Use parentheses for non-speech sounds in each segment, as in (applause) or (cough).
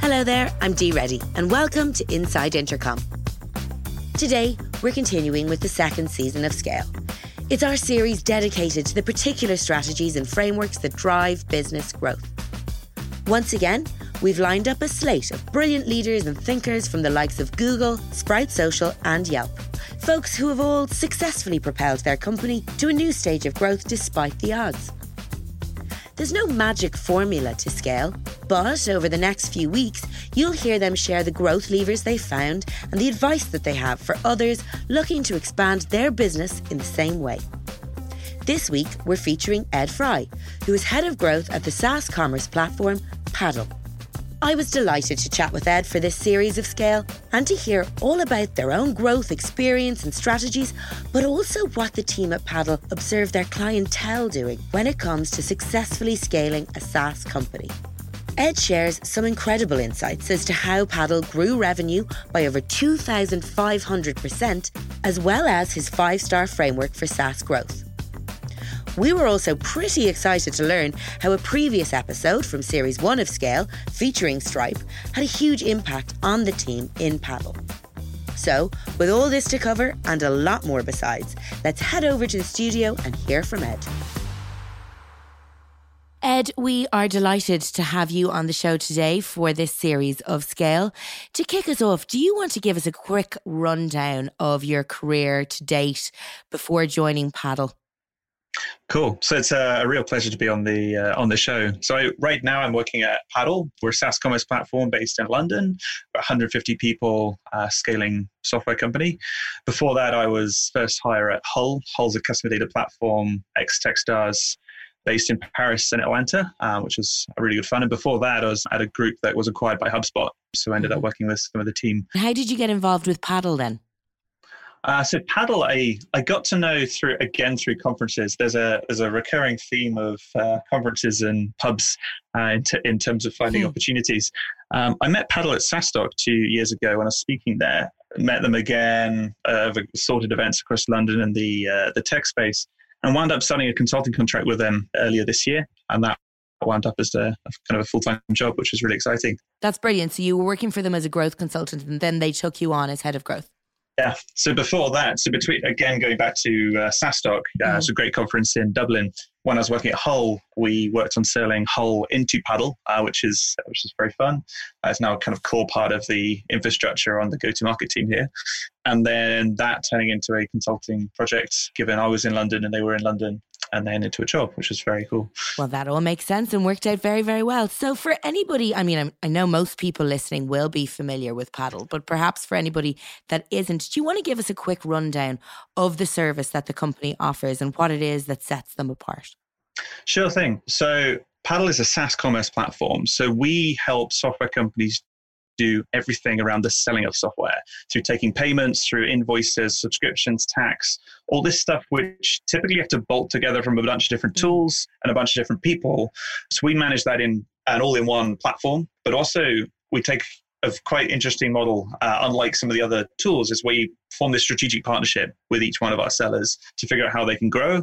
Hello there, I'm Dee Reddy, and welcome to Inside Intercom. Today, we're continuing with the second season of Scale. It's our series dedicated to the particular strategies and frameworks that drive business growth. Once again, we've lined up a slate of brilliant leaders and thinkers from the likes of Google, Sprout Social, and Yelp. Folks who have all successfully propelled their company to a new stage of growth despite the odds. There's no magic formula to scale, but over the next few weeks, you'll hear them share the growth levers they found and the advice that they have for others looking to expand their business in the same way. This week, we're featuring Ed Fry, who is head of growth at the SaaS commerce platform Paddle. I was delighted to chat with Ed for this series of Scale and to hear all about their own growth experience and strategies, but also what the team at Paddle observe their clientele doing when it comes to successfully scaling a SaaS company. Ed shares some incredible insights as to how Paddle grew revenue by over 2,500%, as well as his five star framework for SaaS growth. We were also pretty excited to learn how a previous episode from Series 1 of Scale, featuring Stripe, had a huge impact on the team in Paddle. So, with all this to cover and a lot more besides, let's head over to the studio and hear from Ed. Ed, we are delighted to have you on the show today for this series of Scale. To kick us off, do you want to give us a quick rundown of your career to date before joining Paddle? Cool. So it's a, real pleasure to be on the uh, on the show. So I, right now I'm working at Paddle. We're a SaaS commerce platform based in London. 150 people, uh, scaling software company. Before that, I was first hire at Hull. Hull's a customer data platform, ex Techstars, based in Paris and Atlanta, uh, which was really good fun. And before that, I was at a group that was acquired by HubSpot. So I ended up mm-hmm. working with some of the team. How did you get involved with Paddle then? Uh, so paddle, I, I got to know through again through conferences. There's a there's a recurring theme of uh, conferences and pubs uh, in, t- in terms of finding hmm. opportunities. Um, I met Paddle at SaaStock two years ago when I was speaking there. Met them again uh, sorted events across London and the uh, the tech space, and wound up signing a consulting contract with them earlier this year, and that wound up as a, kind of a full time job, which was really exciting. That's brilliant. So you were working for them as a growth consultant, and then they took you on as head of growth. Yeah. So before that, so between again going back to uh, SaaStock, uh, mm. it's a great conference in Dublin. When I was working at Hull, we worked on selling Hull into Paddle, uh, which is which is very fun. Uh, it's now kind of core part of the infrastructure on the go-to-market team here, and then that turning into a consulting project. Given I was in London and they were in London, and then into a job, which was very cool. Well, that all makes sense and worked out very, very well. So, for anybody, I mean, I'm, i know most people listening will be familiar with Paddle, but perhaps for anybody that isn't, do you want to give us a quick rundown of the service that the company offers and what it is that sets them apart? Sure thing. So, Paddle is a SaaS commerce platform. So, we help software companies do everything around the selling of software through taking payments, through invoices, subscriptions, tax, all this stuff, which typically you have to bolt together from a bunch of different mm. tools and a bunch of different people. So we manage that in an all in one platform, but also we take a quite interesting model, uh, unlike some of the other tools, is we form this strategic partnership with each one of our sellers to figure out how they can grow.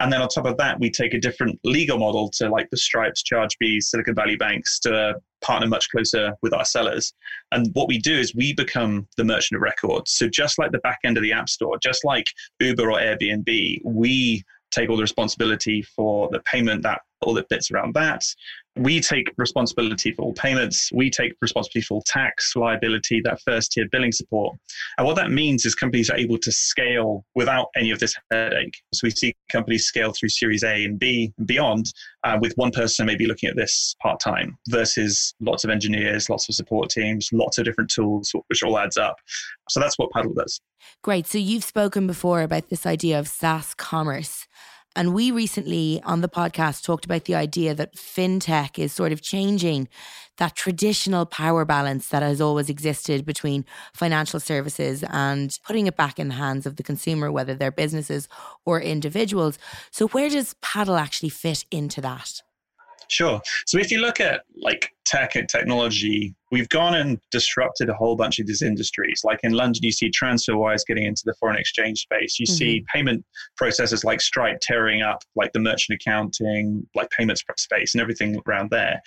And then on top of that, we take a different legal model to like the Stripes, ChargeBee, Silicon Valley banks to partner much closer with our sellers. And what we do is we become the merchant of record. So just like the back end of the App Store, just like Uber or Airbnb, we take all the responsibility for the payment that all the bits around that we take responsibility for all payments. We take responsibility for all tax liability, that first tier billing support. And what that means is companies are able to scale without any of this headache. So we see companies scale through Series A and B and beyond uh, with one person maybe looking at this part time versus lots of engineers, lots of support teams, lots of different tools, which all adds up. So that's what Paddle does. Great. So you've spoken before about this idea of SaaS commerce. And we recently on the podcast talked about the idea that fintech is sort of changing that traditional power balance that has always existed between financial services and putting it back in the hands of the consumer, whether they're businesses or individuals. So, where does Paddle actually fit into that? Sure. So if you look at like tech and technology, we've gone and disrupted a whole bunch of these industries. Like in London, you see TransferWise getting into the foreign exchange space. You mm-hmm. see payment processes like Stripe tearing up like the merchant accounting, like payments space and everything around there.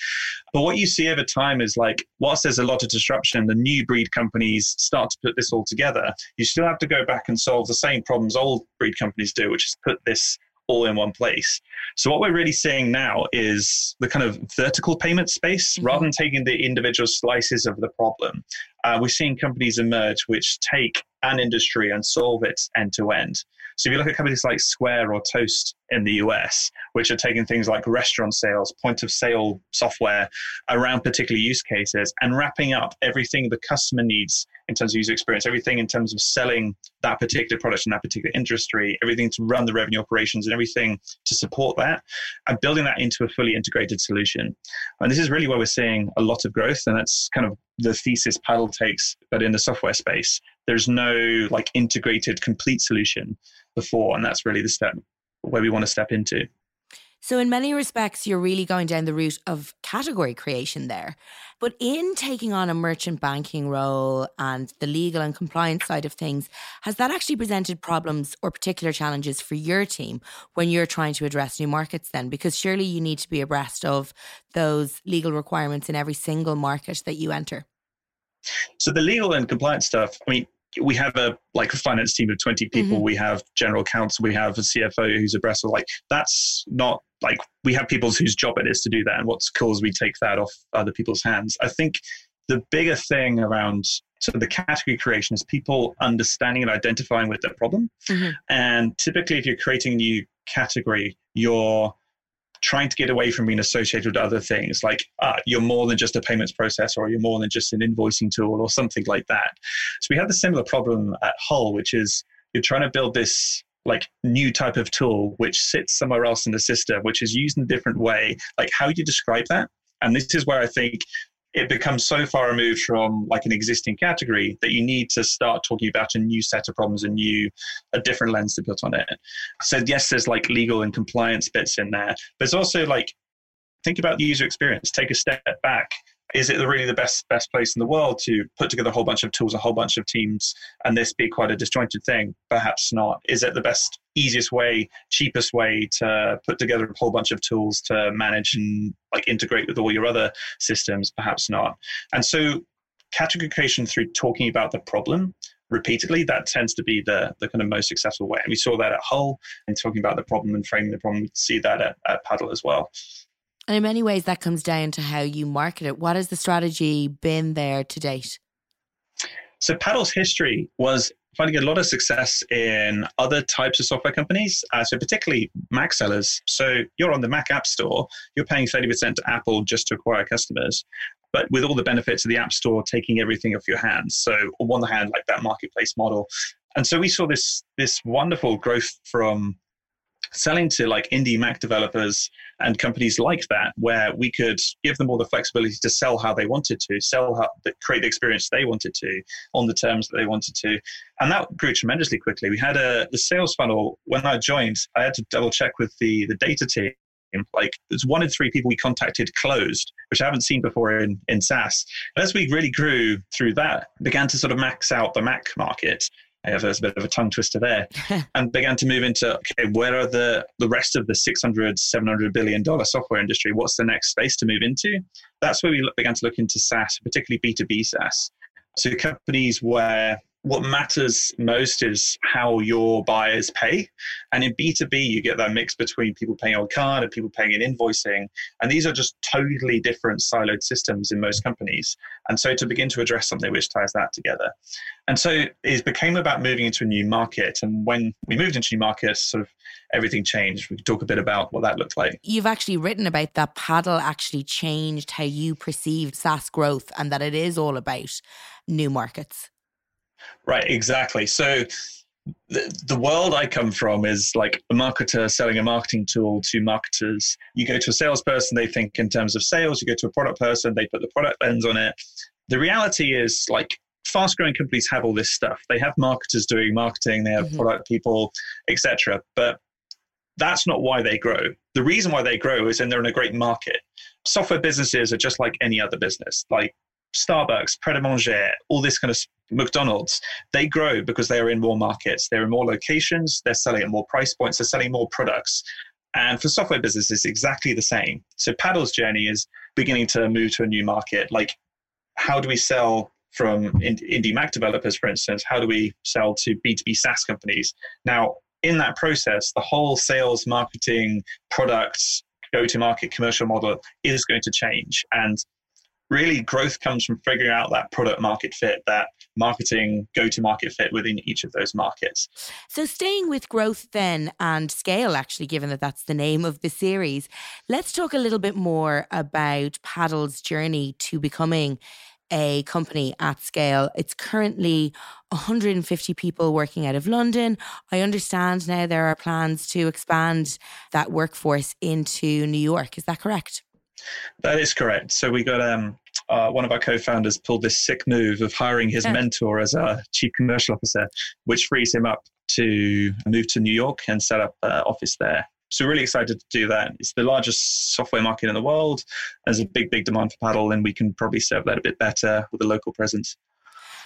But what you see over time is like, whilst there's a lot of disruption, the new breed companies start to put this all together. You still have to go back and solve the same problems old breed companies do, which is put this all in one place. So what we're really seeing now is the kind of vertical payment space mm-hmm. rather than taking the individual slices of the problem. Uh, we're seeing companies emerge which take an industry and solve it end to end. So if you look at companies like Square or Toast in the US, which are taking things like restaurant sales, point of sale software around particular use cases and wrapping up everything the customer needs in terms of user experience, everything in terms of selling that particular product in that particular industry, everything to run the revenue operations and everything to support that, and building that into a fully integrated solution. And this is really where we're seeing a lot of growth. And that's kind of the thesis Paddle takes, but in the software space. There's no like integrated complete solution before. And that's really the step where we want to step into. So, in many respects, you're really going down the route of category creation there. But in taking on a merchant banking role and the legal and compliance side of things, has that actually presented problems or particular challenges for your team when you're trying to address new markets then? Because surely you need to be abreast of those legal requirements in every single market that you enter. So, the legal and compliance stuff, I mean, we have a like a finance team of 20 people mm-hmm. we have general counsel we have a cfo who's abreast of like that's not like we have people whose job it is to do that and what's cool is we take that off other people's hands i think the bigger thing around so the category creation is people understanding and identifying with the problem mm-hmm. and typically if you're creating a new category you're trying to get away from being associated with other things like uh, you're more than just a payments processor or you're more than just an invoicing tool or something like that. So we had the similar problem at Hull, which is you're trying to build this like new type of tool which sits somewhere else in the system, which is used in a different way. Like how you describe that? And this is where I think it becomes so far removed from like an existing category that you need to start talking about a new set of problems, a new, a different lens to put on it. So yes, there's like legal and compliance bits in there, but it's also like think about the user experience. Take a step back is it really the best best place in the world to put together a whole bunch of tools, a whole bunch of teams, and this be quite a disjointed thing? Perhaps not. Is it the best, easiest way, cheapest way to put together a whole bunch of tools to manage and like integrate with all your other systems? Perhaps not. And so, category creation through talking about the problem repeatedly, that tends to be the, the kind of most successful way. And we saw that at Hull and talking about the problem and framing the problem. We see that at, at Paddle as well. And in many ways, that comes down to how you market it. What has the strategy been there to date? So, Paddle's history was finding a lot of success in other types of software companies, uh, so particularly Mac sellers. So, you're on the Mac App Store, you're paying 30% to Apple just to acquire customers, but with all the benefits of the App Store taking everything off your hands. So, on one hand, like that marketplace model. And so we saw this this wonderful growth from selling to like indie Mac developers and companies like that, where we could give them all the flexibility to sell how they wanted to, sell how, create the experience they wanted to on the terms that they wanted to. And that grew tremendously quickly. We had a the sales funnel when I joined, I had to double check with the, the data team like there's one in three people we contacted closed, which I haven't seen before in, in SaaS. As we really grew through that, began to sort of max out the Mac market, there's a bit of a tongue twister there, (laughs) and began to move into okay, where are the the rest of the 600, 700 billion dollar software industry? What's the next space to move into? That's where we began to look into SaaS, particularly B2B SaaS. So companies where what matters most is how your buyers pay. And in B2B, you get that mix between people paying on card and people paying in invoicing. And these are just totally different siloed systems in most companies. And so to begin to address something which ties that together. And so it became about moving into a new market. And when we moved into new markets, sort of everything changed. We could talk a bit about what that looked like. You've actually written about that paddle actually changed how you perceived SaaS growth and that it is all about new markets. Right, exactly. So the, the world I come from is like a marketer selling a marketing tool to marketers. You go to a salesperson, they think in terms of sales. You go to a product person, they put the product lens on it. The reality is like fast growing companies have all this stuff. They have marketers doing marketing, they have mm-hmm. product people, etc. But that's not why they grow. The reason why they grow is and they're in a great market. software businesses are just like any other business, like Starbucks, Pret a Manger, all this kind of McDonald's, they grow because they are in more markets, they're in more locations, they're selling at more price points, they're selling more products. And for software businesses, it's exactly the same. So Paddle's journey is beginning to move to a new market. Like, how do we sell from indie Mac developers, for instance? How do we sell to B2B SaaS companies? Now, in that process, the whole sales, marketing, products, go to market commercial model is going to change. And really growth comes from figuring out that product market fit, that marketing go to market fit within each of those markets. So, staying with growth then and scale, actually, given that that's the name of the series, let's talk a little bit more about Paddle's journey to becoming a company at scale. It's currently 150 people working out of London. I understand now there are plans to expand that workforce into New York. Is that correct? That is correct. So we got um, uh, one of our co-founders pulled this sick move of hiring his yeah. mentor as our chief commercial officer, which frees him up to move to New York and set up an office there. So really excited to do that. It's the largest software market in the world. There's a big, big demand for paddle, and we can probably serve that a bit better with a local presence.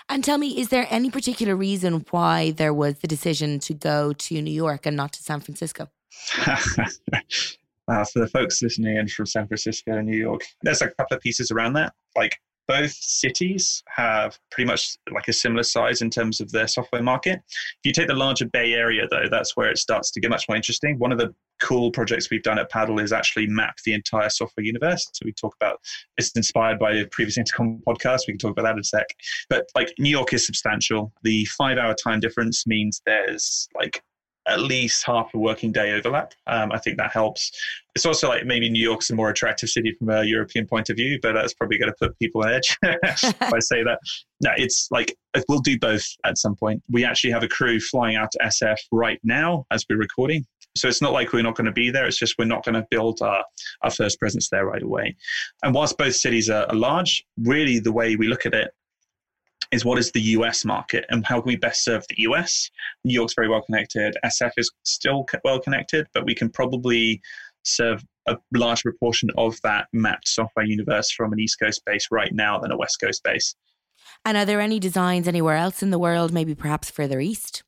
And tell me, is there any particular reason why there was the decision to go to New York and not to San Francisco? (laughs) uh, for the folks listening in from San Francisco and New York, there's a couple of pieces around that. Like both cities have pretty much like a similar size in terms of their software market. If you take the larger Bay Area, though, that's where it starts to get much more interesting. One of the cool projects we've done at Paddle is actually map the entire software universe. So we talk about it's inspired by the previous Intercom podcast. We can talk about that in a sec. But like New York is substantial. The five hour time difference means there's like at least half a working day overlap. Um, I think that helps. It's also like maybe New York's a more attractive city from a European point of view, but that's probably going to put people on edge (laughs) if I say that. No, it's like we'll do both at some point. We actually have a crew flying out to SF right now as we're recording. So it's not like we're not going to be there. It's just we're not going to build our, our first presence there right away. And whilst both cities are, are large, really the way we look at it is what is the US market and how can we best serve the US? New York's very well connected. SF is still well connected, but we can probably serve a large proportion of that mapped software universe from an East Coast base right now than a West Coast base. And are there any designs anywhere else in the world, maybe perhaps further east?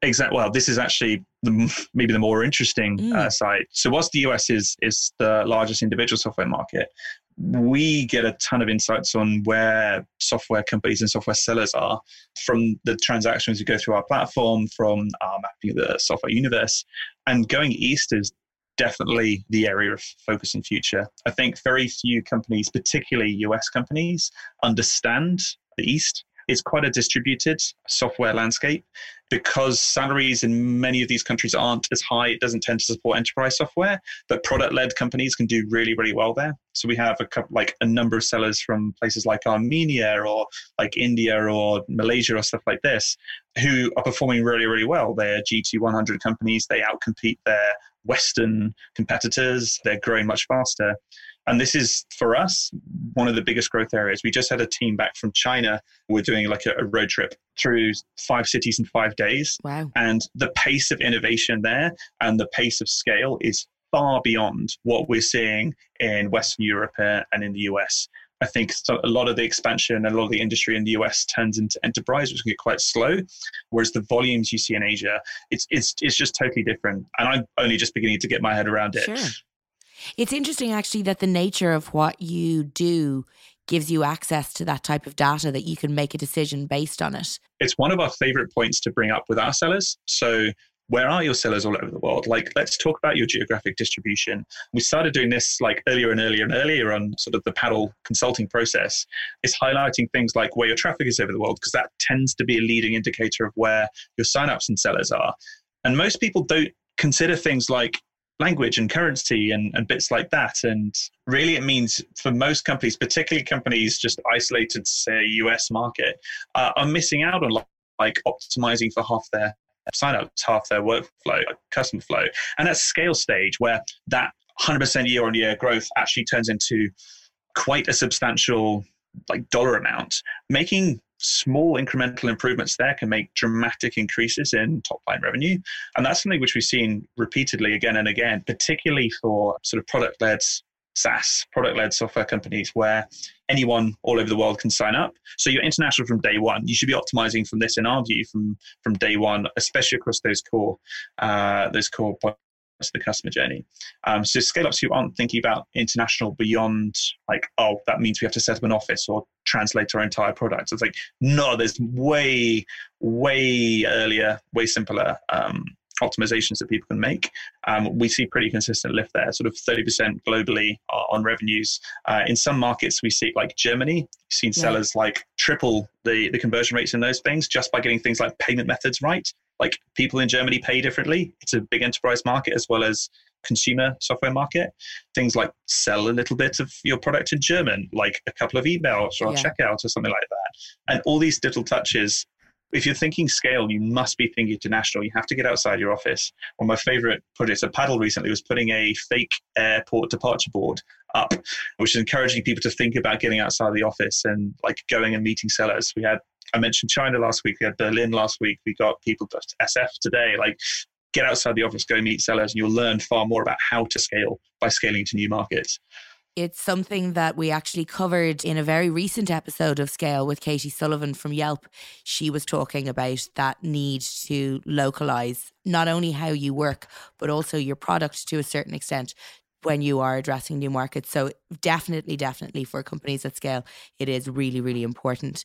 Exactly. Well, this is actually the, maybe the more interesting mm. uh, side. So, whilst the US is is the largest individual software market, we get a ton of insights on where software companies and software sellers are from the transactions we go through our platform, from our mapping of the software universe. And going east is definitely the area of focus in future. I think very few companies, particularly US companies, understand the East it's quite a distributed software landscape because salaries in many of these countries aren't as high. It doesn't tend to support enterprise software, but product-led companies can do really, really well there. So we have a couple, like a number of sellers from places like Armenia or like India or Malaysia or stuff like this who are performing really, really well. They're GT 100 companies. They outcompete their Western competitors. They're growing much faster. And this is for us one of the biggest growth areas. We just had a team back from China. We're doing like a, a road trip through five cities in five days. Wow. And the pace of innovation there and the pace of scale is far beyond what we're seeing in Western Europe uh, and in the US. I think a lot of the expansion and a lot of the industry in the US turns into enterprise, which can get quite slow. Whereas the volumes you see in Asia, it's it's it's just totally different. And I'm only just beginning to get my head around it. Sure. It's interesting, actually, that the nature of what you do gives you access to that type of data that you can make a decision based on it. It's one of our favorite points to bring up with our sellers. So, where are your sellers all over the world? Like, let's talk about your geographic distribution. We started doing this like earlier and earlier and earlier on sort of the paddle consulting process. It's highlighting things like where your traffic is over the world, because that tends to be a leading indicator of where your signups and sellers are. And most people don't consider things like language and currency and, and bits like that. And really, it means for most companies, particularly companies just isolated to say US market, uh, are missing out on like optimizing for half their signups, half their workflow, customer flow. And at scale stage, where that 100% year on year growth actually turns into quite a substantial like dollar amount, making small incremental improvements there can make dramatic increases in top line revenue. And that's something which we've seen repeatedly again and again, particularly for sort of product led SaaS, product led software companies where anyone all over the world can sign up. So you're international from day one. You should be optimizing from this, in our view, from from day one, especially across those core uh, those core of the customer journey. Um, so scale ups who aren't thinking about international beyond like, oh, that means we have to set up an office or translate our entire product. So it's like, no, there's way, way earlier, way simpler um, optimizations that people can make. Um, we see pretty consistent lift there, sort of 30% globally on revenues. Uh, in some markets, we see like Germany, we've seen yeah. sellers like triple the, the conversion rates in those things just by getting things like payment methods right. Like people in Germany pay differently. It's a big enterprise market as well as consumer software market. Things like sell a little bit of your product in German, like a couple of emails or yeah. checkout or something like that. And all these little touches if you're thinking scale, you must be thinking international. You have to get outside your office. One of my favorite projects at Paddle recently was putting a fake airport departure board up, which is encouraging people to think about getting outside the office and like going and meeting sellers. We had, I mentioned China last week, we had Berlin last week, we got people SF today. Like, get outside the office, go meet sellers, and you'll learn far more about how to scale by scaling to new markets. It's something that we actually covered in a very recent episode of Scale with Katie Sullivan from Yelp. She was talking about that need to localize not only how you work, but also your product to a certain extent when you are addressing new markets. So, definitely, definitely for companies at scale, it is really, really important.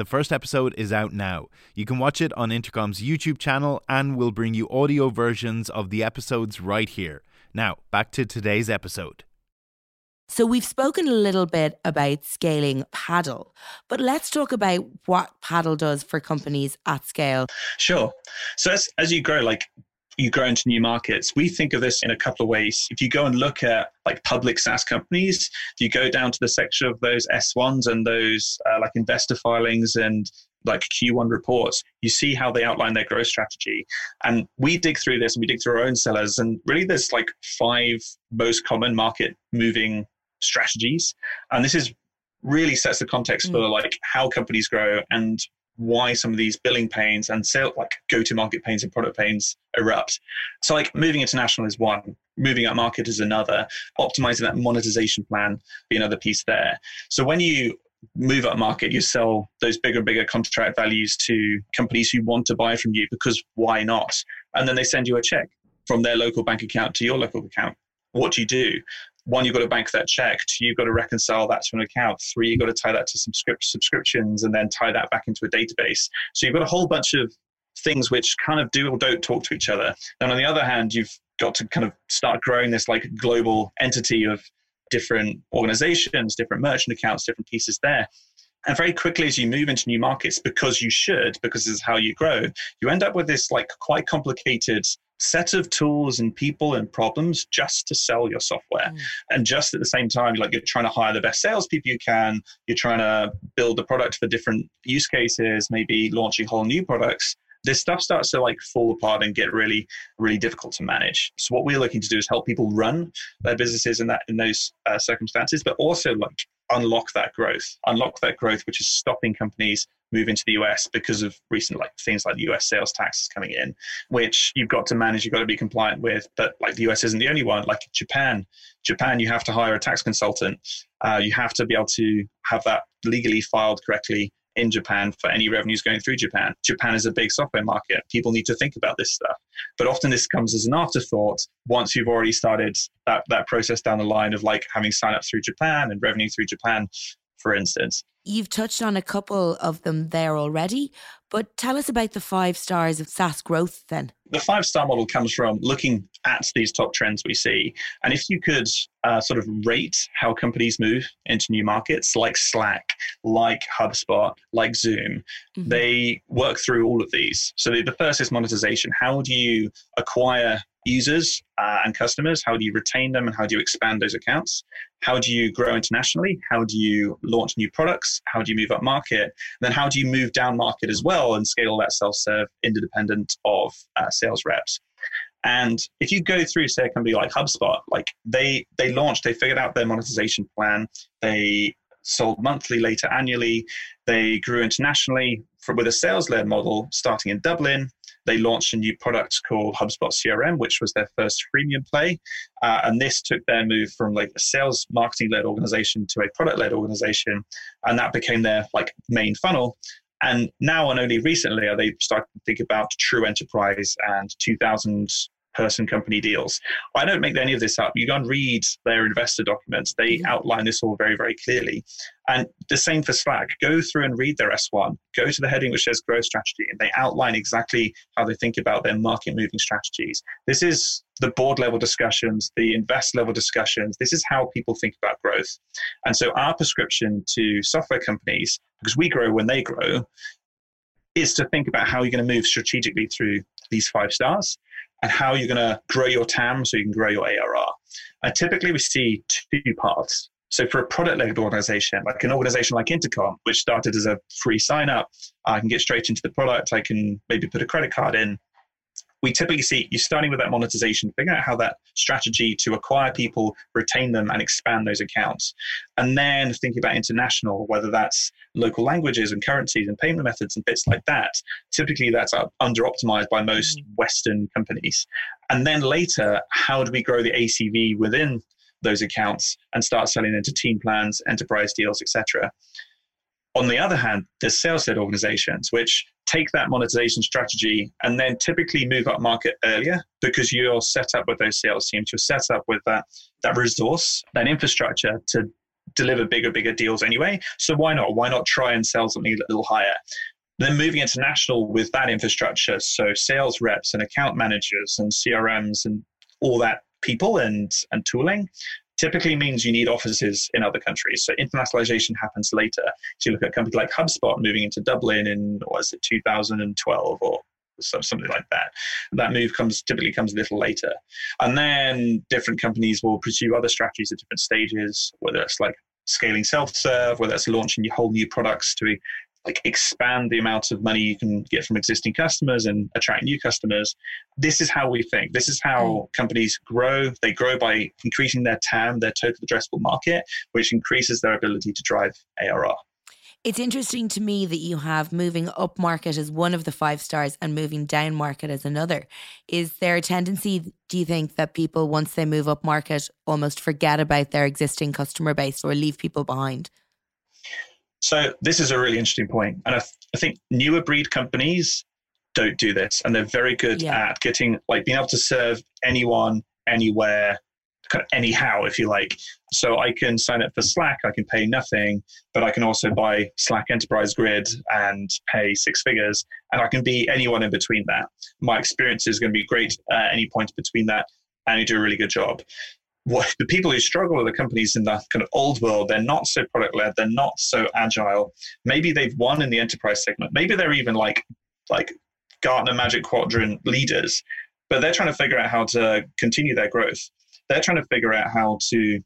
The first episode is out now. You can watch it on Intercom's YouTube channel and we'll bring you audio versions of the episodes right here. Now, back to today's episode. So, we've spoken a little bit about scaling Paddle, but let's talk about what Paddle does for companies at scale. Sure. So, as, as you grow, like you grow into new markets. We think of this in a couple of ways. If you go and look at like public SaaS companies, if you go down to the section of those S1s and those uh, like investor filings and like Q1 reports, you see how they outline their growth strategy. And we dig through this and we dig through our own sellers. And really, there's like five most common market moving strategies. And this is really sets the context mm. for like how companies grow and why some of these billing pains and sale like go to market pains and product pains erupt. So like moving international is one, moving up market is another, optimizing that monetization plan be another piece there. So when you move up market, you sell those bigger and bigger contract values to companies who want to buy from you because why not? And then they send you a check from their local bank account to your local account. What do you do? One, you've got to bank that check. Two, you've got to reconcile that to an account. Three, you've got to tie that to some script subscriptions and then tie that back into a database. So you've got a whole bunch of things which kind of do or don't talk to each other. And on the other hand, you've got to kind of start growing this like global entity of different organizations, different merchant accounts, different pieces there. And very quickly, as you move into new markets, because you should, because this is how you grow, you end up with this like quite complicated set of tools and people and problems just to sell your software. Mm. And just at the same time, like you're trying to hire the best salespeople you can, you're trying to build the product for different use cases, maybe launching whole new products. this stuff starts to like fall apart and get really, really difficult to manage. So what we're looking to do is help people run their businesses in that in those uh, circumstances, but also like unlock that growth, unlock that growth, which is stopping companies move into the US because of recent like things like the US sales taxes coming in, which you've got to manage, you've got to be compliant with. But like the US isn't the only one. Like Japan, Japan, you have to hire a tax consultant. Uh, you have to be able to have that legally filed correctly in Japan for any revenues going through Japan. Japan is a big software market. People need to think about this stuff. But often this comes as an afterthought once you've already started that, that process down the line of like having signups through Japan and revenue through Japan, for instance. You've touched on a couple of them there already, but tell us about the five stars of SaaS growth then. The five star model comes from looking at these top trends we see. And if you could uh, sort of rate how companies move into new markets like Slack, like HubSpot, like Zoom, mm-hmm. they work through all of these. So the, the first is monetization. How do you acquire users uh, and customers? How do you retain them and how do you expand those accounts? How do you grow internationally? How do you launch new products? How do you move up market? And then how do you move down market as well and scale that self serve independent of uh, sales reps? And if you go through, say, a company like HubSpot, like they they launched, they figured out their monetization plan, they sold monthly, later annually, they grew internationally for, with a sales led model starting in Dublin they launched a new product called HubSpot CRM, which was their first freemium play. Uh, and this took their move from like a sales marketing led organization to a product led organization. And that became their like main funnel. And now and only recently are they starting to think about true enterprise and 2000 person company deals. I don't make any of this up. You go and read their investor documents. They mm-hmm. outline this all very, very clearly. And the same for Slack. Go through and read their S1. Go to the heading which says growth strategy, and they outline exactly how they think about their market moving strategies. This is the board level discussions, the invest level discussions. This is how people think about growth. And so our prescription to software companies, because we grow when they grow, is to think about how you're going to move strategically through these five stars and how you're going to grow your TAM so you can grow your ARR. And typically we see two paths. So for a product-led organization, like an organization like Intercom, which started as a free sign-up, I can get straight into the product. I can maybe put a credit card in, we typically see you starting with that monetization, figure out how that strategy to acquire people, retain them, and expand those accounts. And then thinking about international, whether that's local languages and currencies and payment methods and bits like that. Typically, that's under optimized by most mm. Western companies. And then later, how do we grow the ACV within those accounts and start selling into team plans, enterprise deals, etc. On the other hand, there's sales led organizations which take that monetization strategy and then typically move up market earlier because you're set up with those sales teams, you're set up with that, that resource, that infrastructure to deliver bigger, bigger deals anyway. So why not? Why not try and sell something a little higher? Then moving international with that infrastructure, so sales reps and account managers and CRMs and all that people and and tooling typically means you need offices in other countries. So internationalization happens later. So you look at a company like HubSpot moving into Dublin in, was it, 2012 or something like that. That move comes typically comes a little later. And then different companies will pursue other strategies at different stages, whether it's like scaling self-serve, whether it's launching whole new products to like expand the amount of money you can get from existing customers and attract new customers. This is how we think. This is how companies grow. They grow by increasing their TAM, their total addressable market, which increases their ability to drive ARR. It's interesting to me that you have moving up market as one of the five stars and moving down market as another. Is there a tendency, do you think, that people, once they move up market, almost forget about their existing customer base or leave people behind? So this is a really interesting point, and I, th- I think newer breed companies don't do this, and they're very good yeah. at getting like being able to serve anyone, anywhere, kind of anyhow, if you like. So I can sign up for Slack, I can pay nothing, but I can also buy Slack Enterprise Grid and pay six figures, and I can be anyone in between that. My experience is going to be great at any point between that, and you do a really good job what the people who struggle with the companies in that kind of old world, they're not so product led, they're not so agile. Maybe they've won in the enterprise segment. Maybe they're even like like Gartner Magic Quadrant leaders, but they're trying to figure out how to continue their growth. They're trying to figure out how to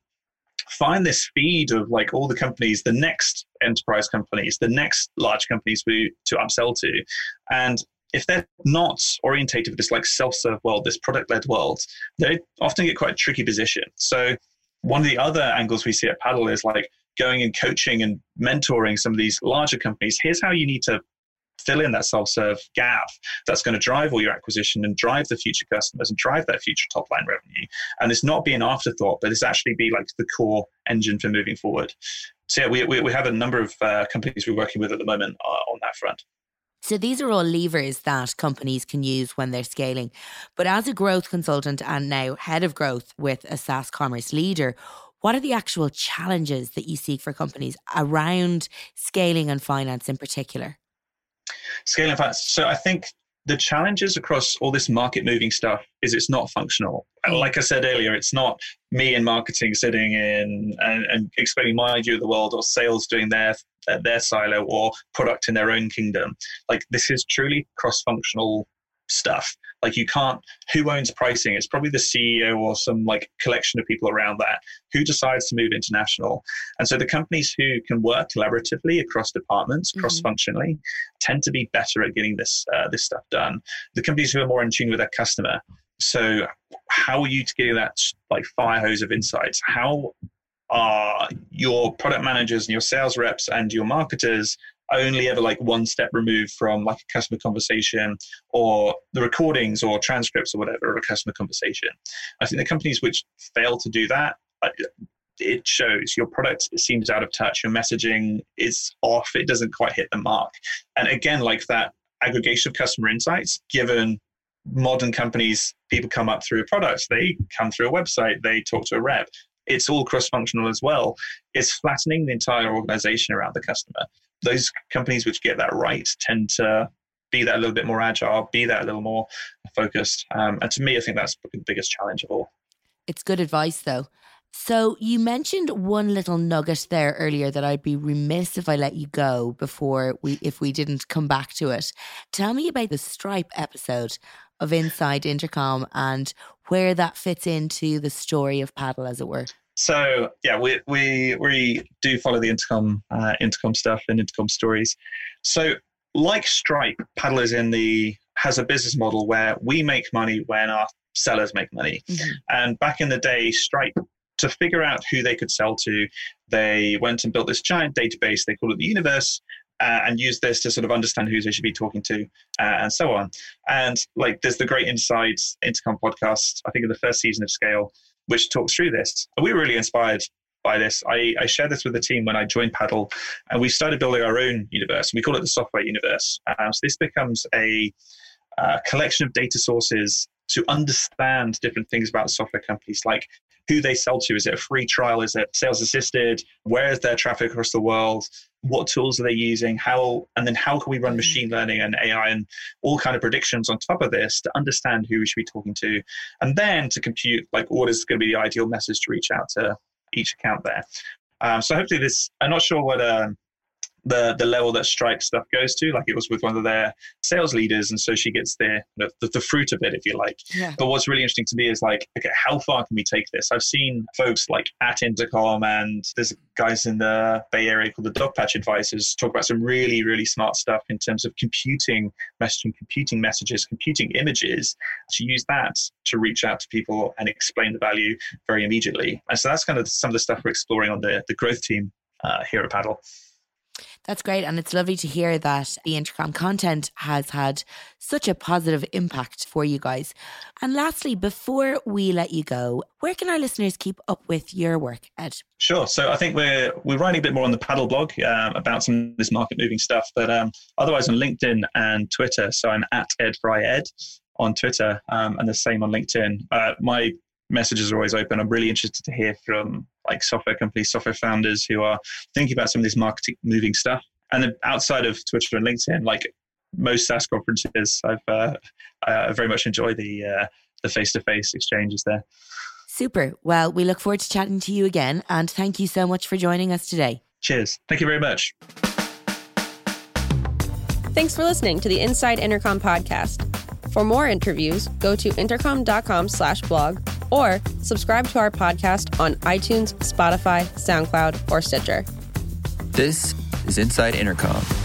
find this feed of like all the companies, the next enterprise companies, the next large companies we to upsell to. And if they're not orientated for this like self-serve world, this product-led world, they often get quite a tricky position. So one of the other angles we see at Paddle is like going and coaching and mentoring some of these larger companies. Here's how you need to fill in that self-serve gap that's going to drive all your acquisition and drive the future customers and drive that future top line revenue and it's not be an afterthought but it's actually be like the core engine for moving forward so yeah we, we, we have a number of uh, companies we're working with at the moment uh, on that front so these are all levers that companies can use when they're scaling. But as a growth consultant and now head of growth with a SaaS commerce leader, what are the actual challenges that you see for companies around scaling and finance in particular? Scaling finance. So I think the challenges across all this market moving stuff is it's not functional. Mm. Like I said earlier, it's not me in marketing sitting in and, and explaining my view of the world or sales doing their their silo or product in their own kingdom. Like this is truly cross functional stuff. Like you can't, who owns pricing? It's probably the CEO or some like collection of people around that who decides to move international. And so the companies who can work collaboratively across departments, mm-hmm. cross functionally, tend to be better at getting this uh, this stuff done. The companies who are more in tune with their customer. So how are you to get that like fire hose of insights? How are your product managers and your sales reps and your marketers only ever like one step removed from like a customer conversation or the recordings or transcripts or whatever of a customer conversation. I think the companies which fail to do that, it shows your product seems out of touch, your messaging is off, it doesn't quite hit the mark. And again, like that aggregation of customer insights, given modern companies, people come up through a product, they come through a website, they talk to a rep. It's all cross functional as well. It's flattening the entire organization around the customer those companies which get that right tend to be that a little bit more agile, be that a little more focused. Um, and to me, I think that's the biggest challenge of all. It's good advice, though. So you mentioned one little nugget there earlier that I'd be remiss if I let you go before we if we didn't come back to it. Tell me about the Stripe episode of Inside Intercom and where that fits into the story of Paddle, as it were. So yeah, we we we do follow the intercom uh, intercom stuff and intercom stories. So like Stripe, Paddle is in the has a business model where we make money when our sellers make money. Mm-hmm. And back in the day, Stripe to figure out who they could sell to, they went and built this giant database. They call it the universe. Uh, and use this to sort of understand who they should be talking to uh, and so on. And like, there's the Great Inside Intercom podcast, I think in the first season of Scale, which talks through this. And we were really inspired by this. I, I shared this with the team when I joined Paddle, and we started building our own universe. We call it the software universe. Um, so this becomes a uh, collection of data sources to understand different things about software companies, like who they sell to. Is it a free trial? Is it sales assisted? Where is their traffic across the world? What tools are they using? How and then how can we run mm-hmm. machine learning and AI and all kind of predictions on top of this to understand who we should be talking to, and then to compute like what is going to be the ideal message to reach out to each account there. Um, so hopefully this. I'm not sure what. Um, the the level that Stripe stuff goes to. Like it was with one of their sales leaders, and so she gets the the, the fruit of it, if you like. Yeah. But what's really interesting to me is like, okay, how far can we take this? I've seen folks like at Intercom, and there's guys in the Bay Area called the Dogpatch Advisors talk about some really really smart stuff in terms of computing messaging, computing messages, computing images to use that to reach out to people and explain the value very immediately. And so that's kind of some of the stuff we're exploring on the the growth team uh, here at Paddle. That's great. And it's lovely to hear that the Intercom content has had such a positive impact for you guys. And lastly, before we let you go, where can our listeners keep up with your work, Ed? Sure. So I think we're we're writing a bit more on the paddle blog um, about some of this market moving stuff, but um, otherwise on LinkedIn and Twitter. So I'm at Ed Fry Ed on Twitter um, and the same on LinkedIn. Uh, my messages are always open. I'm really interested to hear from like software companies, software founders who are thinking about some of this marketing moving stuff. And then outside of Twitter and LinkedIn, like most SaaS conferences, I've uh, I very much enjoy the uh, the face to face exchanges there. Super. Well, we look forward to chatting to you again, and thank you so much for joining us today. Cheers. Thank you very much. Thanks for listening to the Inside Intercom podcast. For more interviews, go to intercom.com slash blog or subscribe to our podcast on iTunes, Spotify, SoundCloud, or Stitcher. This is Inside Intercom.